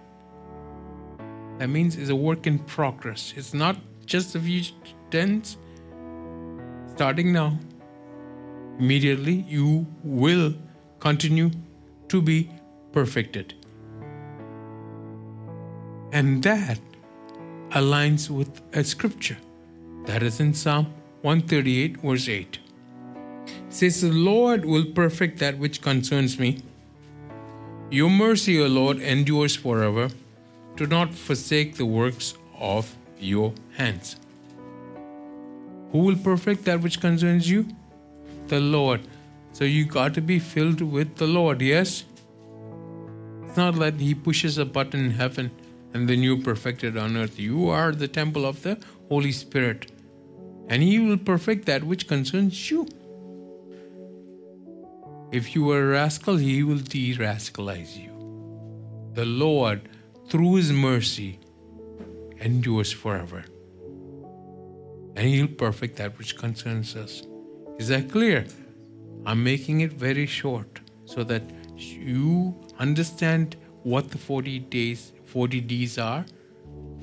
That means it's a work in progress. It's not just a future tense. Starting now, immediately you will continue to be perfected. And that aligns with a scripture that is in Psalm 138, verse 8. It says, The Lord will perfect that which concerns me. Your mercy, O Lord, endures forever. Do not forsake the works of your hands. Who will perfect that which concerns you? The Lord. So you got to be filled with the Lord, yes? It's not like He pushes a button in heaven and then you're perfected on earth. You are the temple of the Holy Spirit, and He will perfect that which concerns you. If you are a rascal, He will de rascalize you. The Lord, through His mercy, endures forever. And He'll perfect that which concerns us. Is that clear? I'm making it very short so that you understand what the 40 days 40 Ds are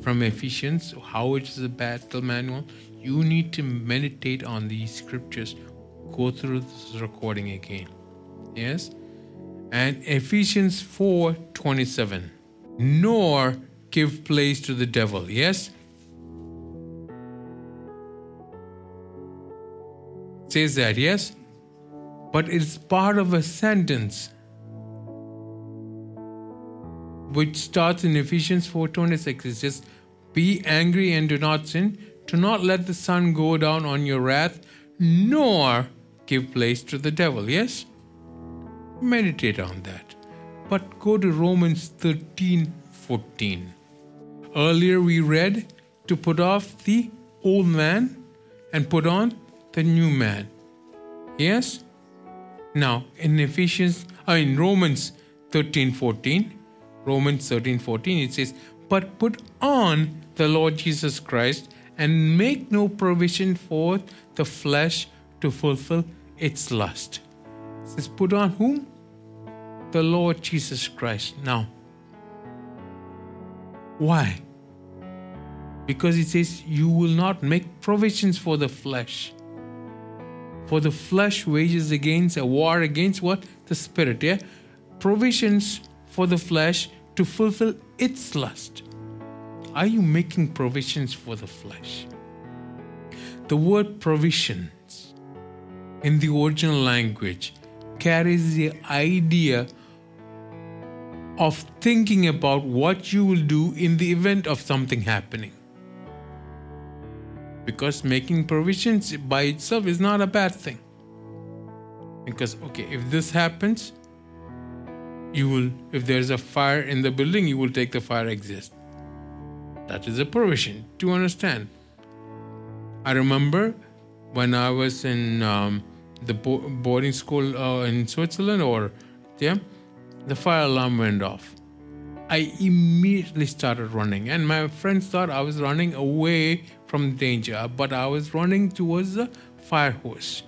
from Ephesians, how it is a battle manual. You need to meditate on these scriptures. Go through this recording again. Yes? And Ephesians 4 27. Nor give place to the devil. Yes? Says that, yes? But it's part of a sentence which starts in Ephesians 4:26 it says be angry and do not sin do not let the sun go down on your wrath nor give place to the devil yes meditate on that. But go to Romans 13:14 earlier we read to put off the old man and put on the new man. Yes? Now in Ephesians uh, in Romans 13:14 Romans 13 14, it says, But put on the Lord Jesus Christ and make no provision for the flesh to fulfill its lust. Says, Put on whom? The Lord Jesus Christ. Now, why? Because it says, You will not make provisions for the flesh. For the flesh wages against a war against what? The spirit, yeah? Provisions for the flesh to fulfill its lust? Are you making provisions for the flesh? The word provisions in the original language carries the idea of thinking about what you will do in the event of something happening. Because making provisions by itself is not a bad thing. Because, okay, if this happens, you will if there's a fire in the building you will take the fire exit that is a provision to understand i remember when i was in um, the boarding school uh, in switzerland or yeah the fire alarm went off i immediately started running and my friends thought i was running away from danger but i was running towards the fire hose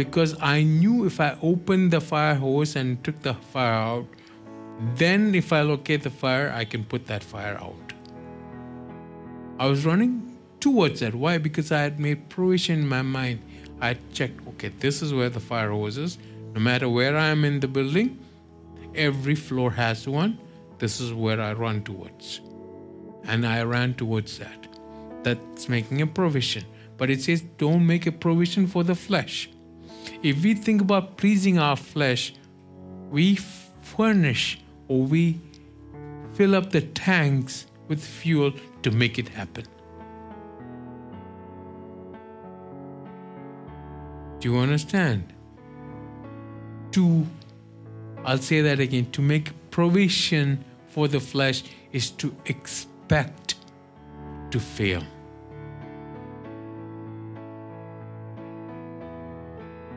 because I knew if I opened the fire hose and took the fire out, then if I locate the fire, I can put that fire out. I was running towards that. Why? Because I had made provision in my mind. I checked, okay, this is where the fire hose is. No matter where I am in the building, every floor has one. This is where I run towards. And I ran towards that. That's making a provision. But it says, don't make a provision for the flesh. If we think about pleasing our flesh, we furnish or we fill up the tanks with fuel to make it happen. Do you understand? To, I'll say that again, to make provision for the flesh is to expect to fail.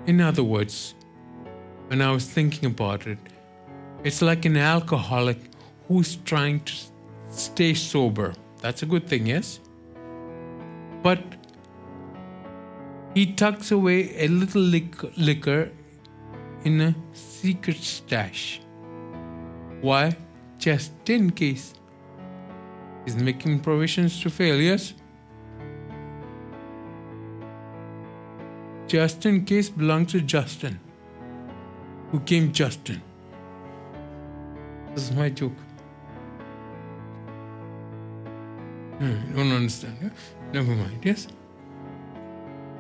In other words, when I was thinking about it, it's like an alcoholic who's trying to stay sober. That's a good thing, yes? But he tucks away a little liquor in a secret stash. Why? Just in case. He's making provisions to failures. yes? Just in case belongs to Justin. Who came Justin? This is my joke. Hmm, don't understand. Never mind. Yes?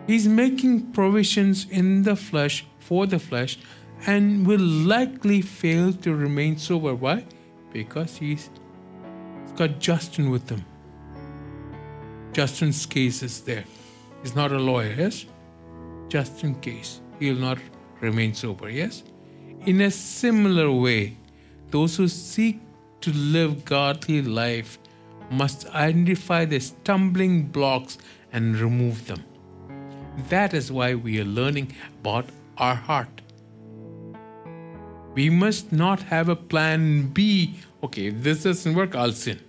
He's making provisions in the flesh for the flesh and will likely fail to remain sober. Why? Because he's, got Justin with him. Justin's case is there. He's not a lawyer, yes? Just in case. He'll not remain sober, yes? In a similar way, those who seek to live godly life must identify the stumbling blocks and remove them. That is why we are learning about our heart. We must not have a plan B. Okay, if this doesn't work, I'll sin.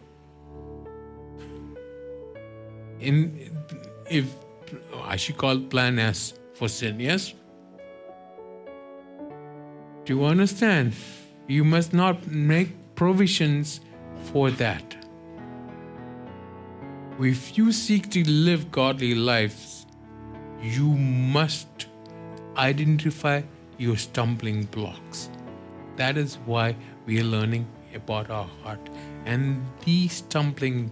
In if I should call plan S for sin, yes? Do you understand? You must not make provisions for that. If you seek to live godly lives, you must identify your stumbling blocks. That is why we are learning about our heart. And these stumbling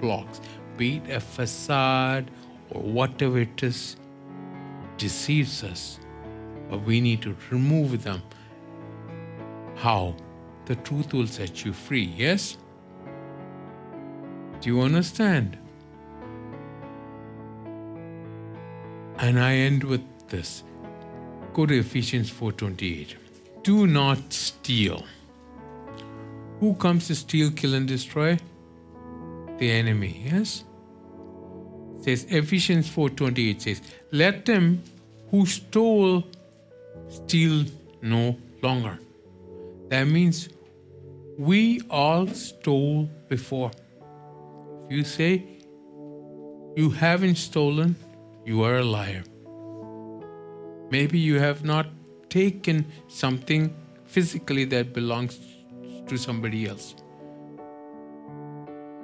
blocks, be it a facade or whatever it is, deceives us. But we need to remove them. How? The truth will set you free, yes? Do you understand? And I end with this. Go to Ephesians 4:28. Do not steal. Who comes to steal, kill, and destroy? The enemy, yes? says Ephesians 4:28 says, Let them who stole steal no longer. That means we all stole before. If you say you haven't stolen, you are a liar. Maybe you have not taken something physically that belongs to somebody else.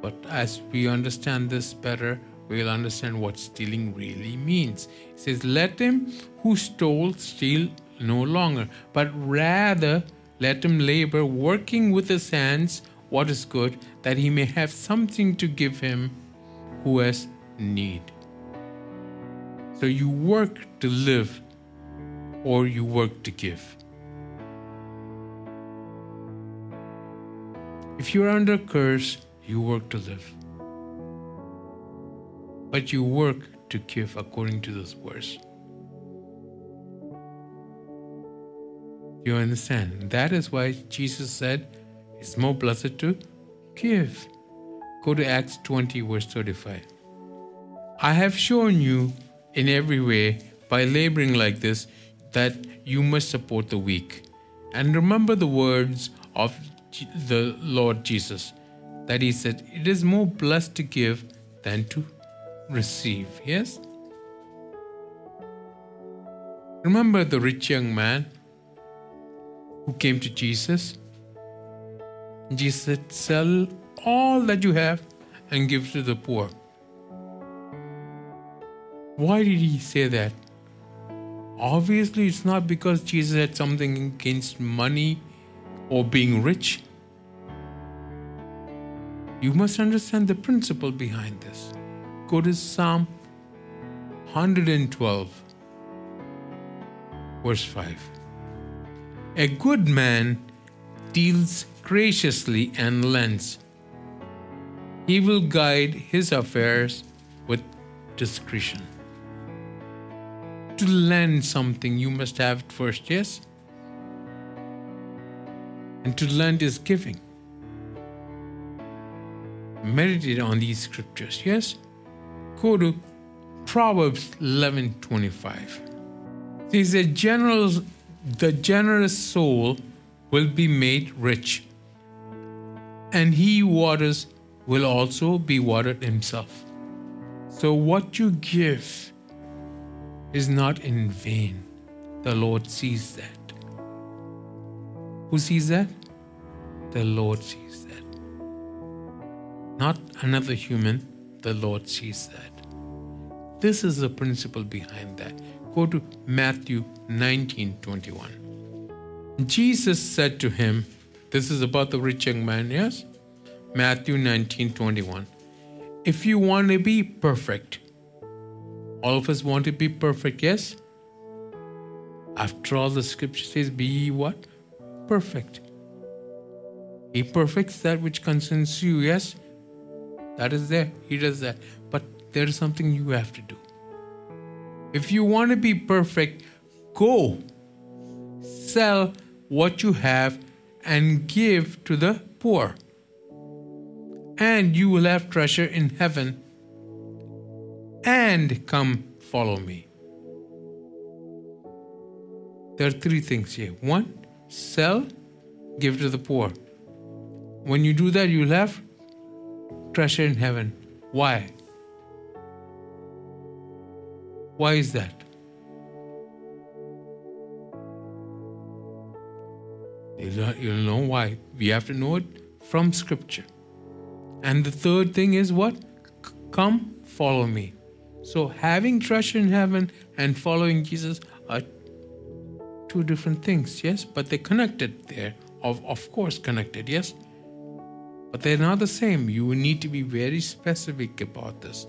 But as we understand this better, we'll understand what stealing really means. It says, Let him who stole steal no longer, but rather let him labor, working with his hands what is good, that he may have something to give him who has need. So you work to live or you work to give. If you're under curse, you work to live. But you work to give according to this verse. You understand? That is why Jesus said it's more blessed to give. Go to Acts 20, verse 35. I have shown you in every way by laboring like this that you must support the weak. And remember the words of the Lord Jesus that he said, It is more blessed to give than to receive. Yes? Remember the rich young man who came to Jesus? Jesus said, Sell all that you have and give to the poor. Why did he say that? Obviously, it's not because Jesus had something against money or being rich. You must understand the principle behind this. Go to Psalm 112, verse 5. A good man deals graciously and lends. He will guide his affairs with discretion. To lend something, you must have it first, yes? And to lend is giving. Meditate on these scriptures, yes? Go to Proverbs 11:25. He said, "General, the generous soul will be made rich, and he waters will also be watered himself." So what you give is not in vain. The Lord sees that. Who sees that? The Lord sees that. Not another human, the Lord sees that. This is the principle behind that. Go to Matthew 19 21. Jesus said to him, This is about the rich young man, yes? Matthew 19 21. If you want to be perfect, all of us want to be perfect, yes? After all, the scripture says, Be what? Perfect. He perfects that which concerns you, yes? That is there. He does that. But there is something you have to do. If you want to be perfect, go sell what you have and give to the poor. And you will have treasure in heaven. And come follow me. There are three things here. One, sell, give to the poor. When you do that, you'll have treasure in heaven. Why? Why is that? You'll know why. We have to know it from Scripture. And the third thing is what? Come, follow me. So, having treasure in heaven and following Jesus are two different things, yes? But they're connected there. Of, of course, connected, yes? But they're not the same. You need to be very specific about this.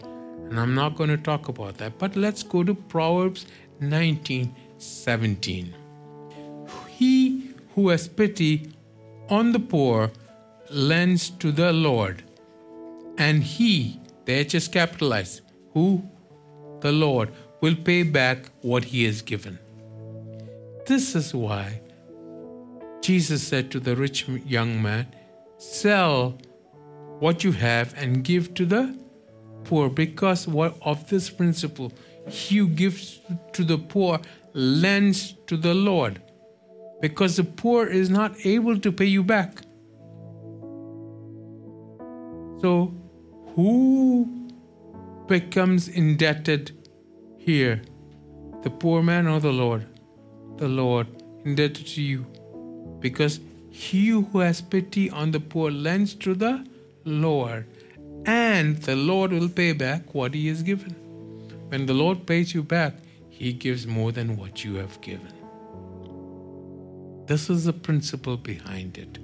And I'm not going to talk about that. But let's go to Proverbs 19 17. He who has pity on the poor lends to the Lord, and he, the H is capitalized, who, the Lord, will pay back what he has given. This is why Jesus said to the rich young man, Sell what you have and give to the poor because of this principle. Who gives to the poor lends to the Lord because the poor is not able to pay you back. So, who becomes indebted here? The poor man or the Lord? The Lord indebted to you because he who has pity on the poor lends to the Lord and the Lord will pay back what He has given. When the Lord pays you back, He gives more than what you have given. This is the principle behind it.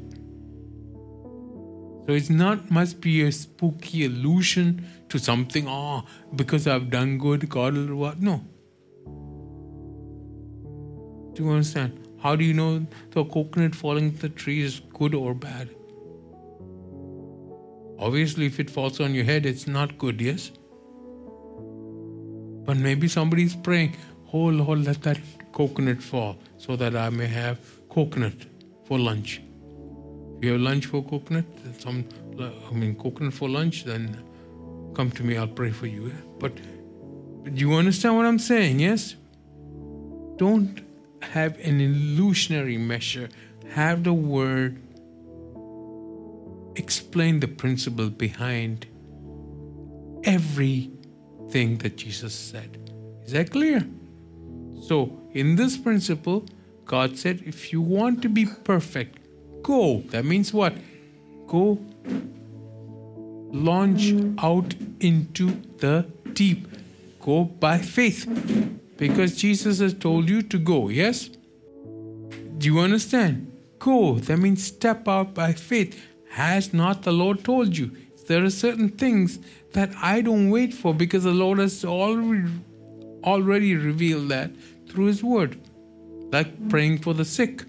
So it's not must be a spooky allusion to something, oh, because I've done good, God will what? No. Do you understand? How do you know the coconut falling from the tree is good or bad? Obviously, if it falls on your head, it's not good, yes? But maybe somebody's praying, Oh Lord, let that coconut fall so that I may have coconut for lunch. You have lunch for coconut, some, I mean, coconut for lunch, then come to me, I'll pray for you. But, but you understand what I'm saying, yes? Don't have an illusionary measure, have the word explain the principle behind everything that Jesus said. Is that clear? So, in this principle, God said, if you want to be perfect, go. That means what? Go launch out into the deep. Go by faith. Because Jesus has told you to go, yes? Do you understand? Go. That means step out by faith. Has not the Lord told you? There are certain things that I don't wait for because the Lord has already, already revealed that through His Word. Like praying for the sick.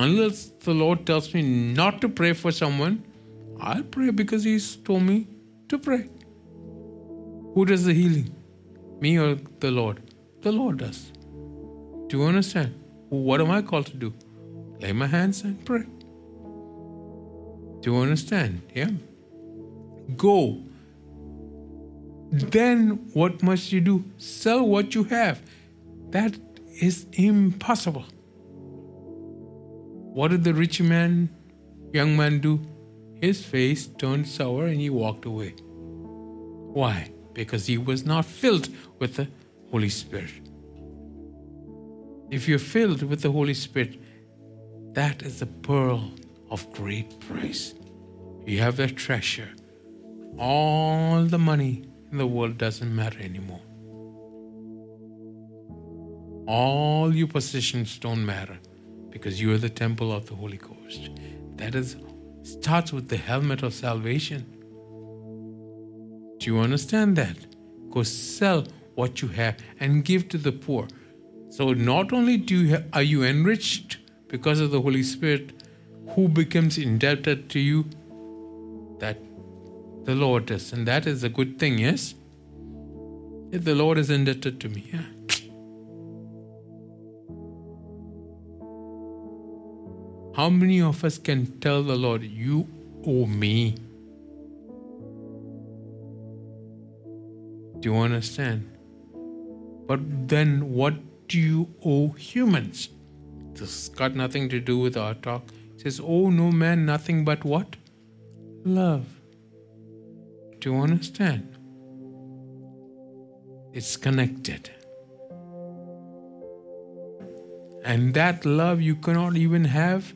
Unless the Lord tells me not to pray for someone, I'll pray because He's told me to pray. Who does the healing? Me or the Lord? The Lord does. Do you understand? What am I called to do? Lay my hands and pray. Do you understand? Yeah. Go. Then what must you do? Sell what you have. That is impossible. What did the rich man, young man do? His face turned sour and he walked away. Why? Because he was not filled with the Holy Spirit. If you're filled with the Holy Spirit, that is a pearl of great price. You have that treasure. All the money in the world doesn't matter anymore. All your possessions don't matter because you are the temple of the Holy Ghost. That is starts with the helmet of salvation. Do you understand that? Go sell what you have and give to the poor. So not only do you are you enriched because of the Holy Spirit, who becomes indebted to you, that the Lord is, and that is a good thing, yes. If the Lord is indebted to me, yeah. How many of us can tell the Lord, You owe me? Do you understand? But then what do you owe humans? This has got nothing to do with our talk. It says, Oh no man, nothing but what? Love. Do you understand? It's connected. And that love you cannot even have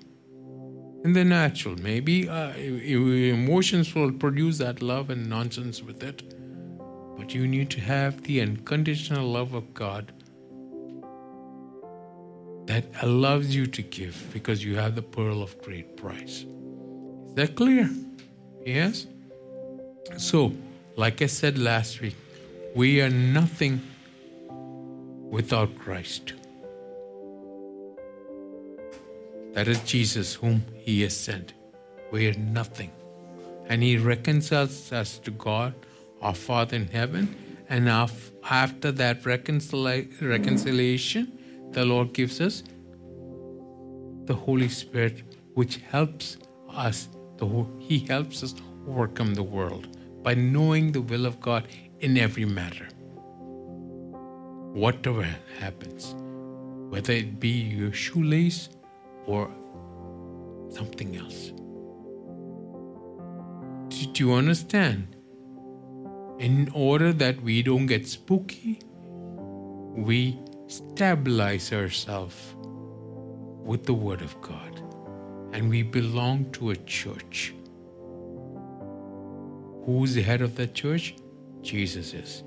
in the natural. Maybe uh, emotions will produce that love and nonsense with it. But you need to have the unconditional love of God that allows you to give because you have the pearl of great price. Is that clear? Yes? So, like I said last week, we are nothing without Christ. That is Jesus, whom He has sent. We are nothing. And He reconciles us to God, our Father in heaven. And after that reconciliation, the Lord gives us the Holy Spirit, which helps us. He helps us overcome the world by knowing the will of God in every matter. Whatever happens, whether it be your shoelace or something else. Do you understand? In order that we don't get spooky, we stabilize ourselves with the Word of God. And we belong to a church. Who's the head of that church? Jesus is.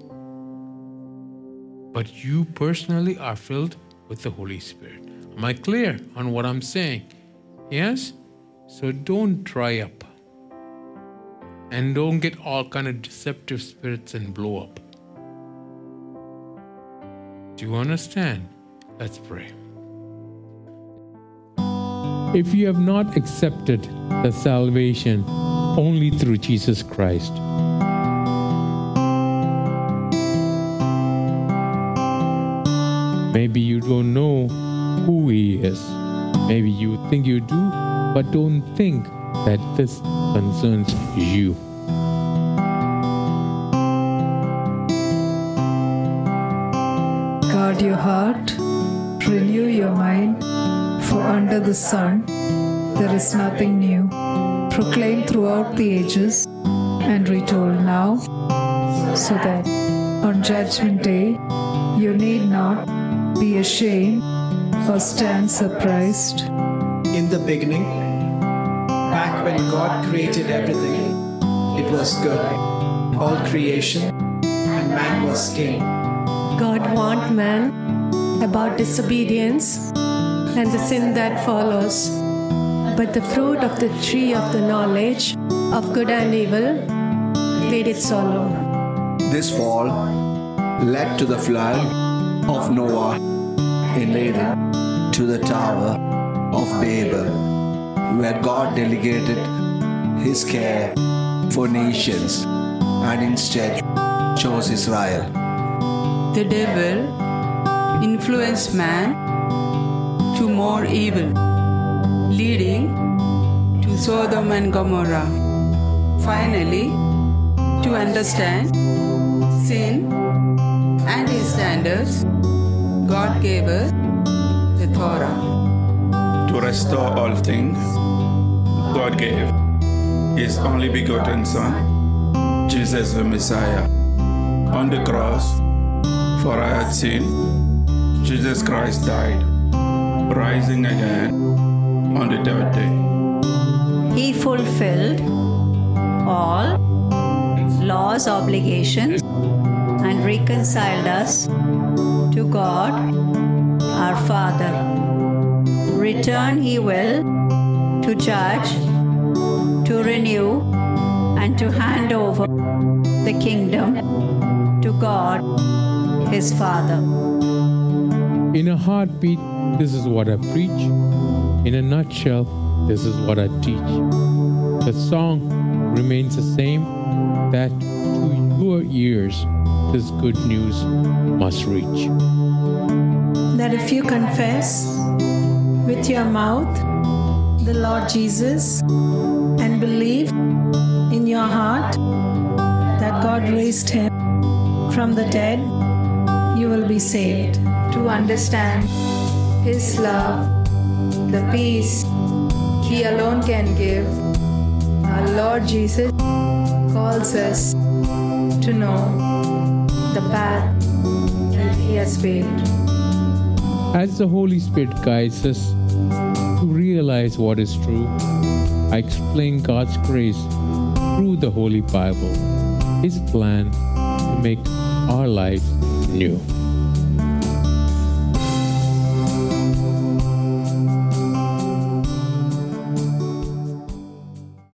But you personally are filled with the Holy Spirit. Am I clear on what I'm saying? Yes? So don't dry up. And don't get all kind of deceptive spirits and blow up. Do you understand? Let's pray. If you have not accepted the salvation only through Jesus Christ, maybe you don't know who He is. Maybe you think you do, but don't think that this concerns you. Guard your heart, renew your mind, for under the sun there is nothing new. Proclaim throughout the ages and retold now, so that on Judgment Day you need not be ashamed or stand surprised. In the beginning, back when God created everything, it was good. All creation and man was king. God warned man about disobedience and the sin that follows. But the fruit of the tree of the knowledge of good and evil made it swallow. This fall led to the flood of Noah in Eden to the Tower of Babel, where God delegated his care for nations and instead chose Israel the devil influenced man to more evil, leading to Sodom and Gomorrah. Finally, to understand sin and his standards, God gave us Torah. To restore all things, God gave His only begotten Son, Jesus the Messiah. On the cross, for I had sinned, Jesus Christ died, rising again on the third day. He fulfilled all law's obligations and reconciled us to God our Father. Return he will to judge, to renew, and to hand over the kingdom to God his Father. In a heartbeat, this is what I preach. In a nutshell, this is what I teach. The song remains the same that to your ears, this good news must reach. That if you confess with your mouth the Lord Jesus and believe in your heart that God raised him from the dead, you will be saved. To understand His love, the peace He alone can give, our Lord Jesus calls us to know the path that He has paved. As the Holy Spirit guides us to realize what is true, I explain God's grace through the Holy Bible, His plan to make our lives new.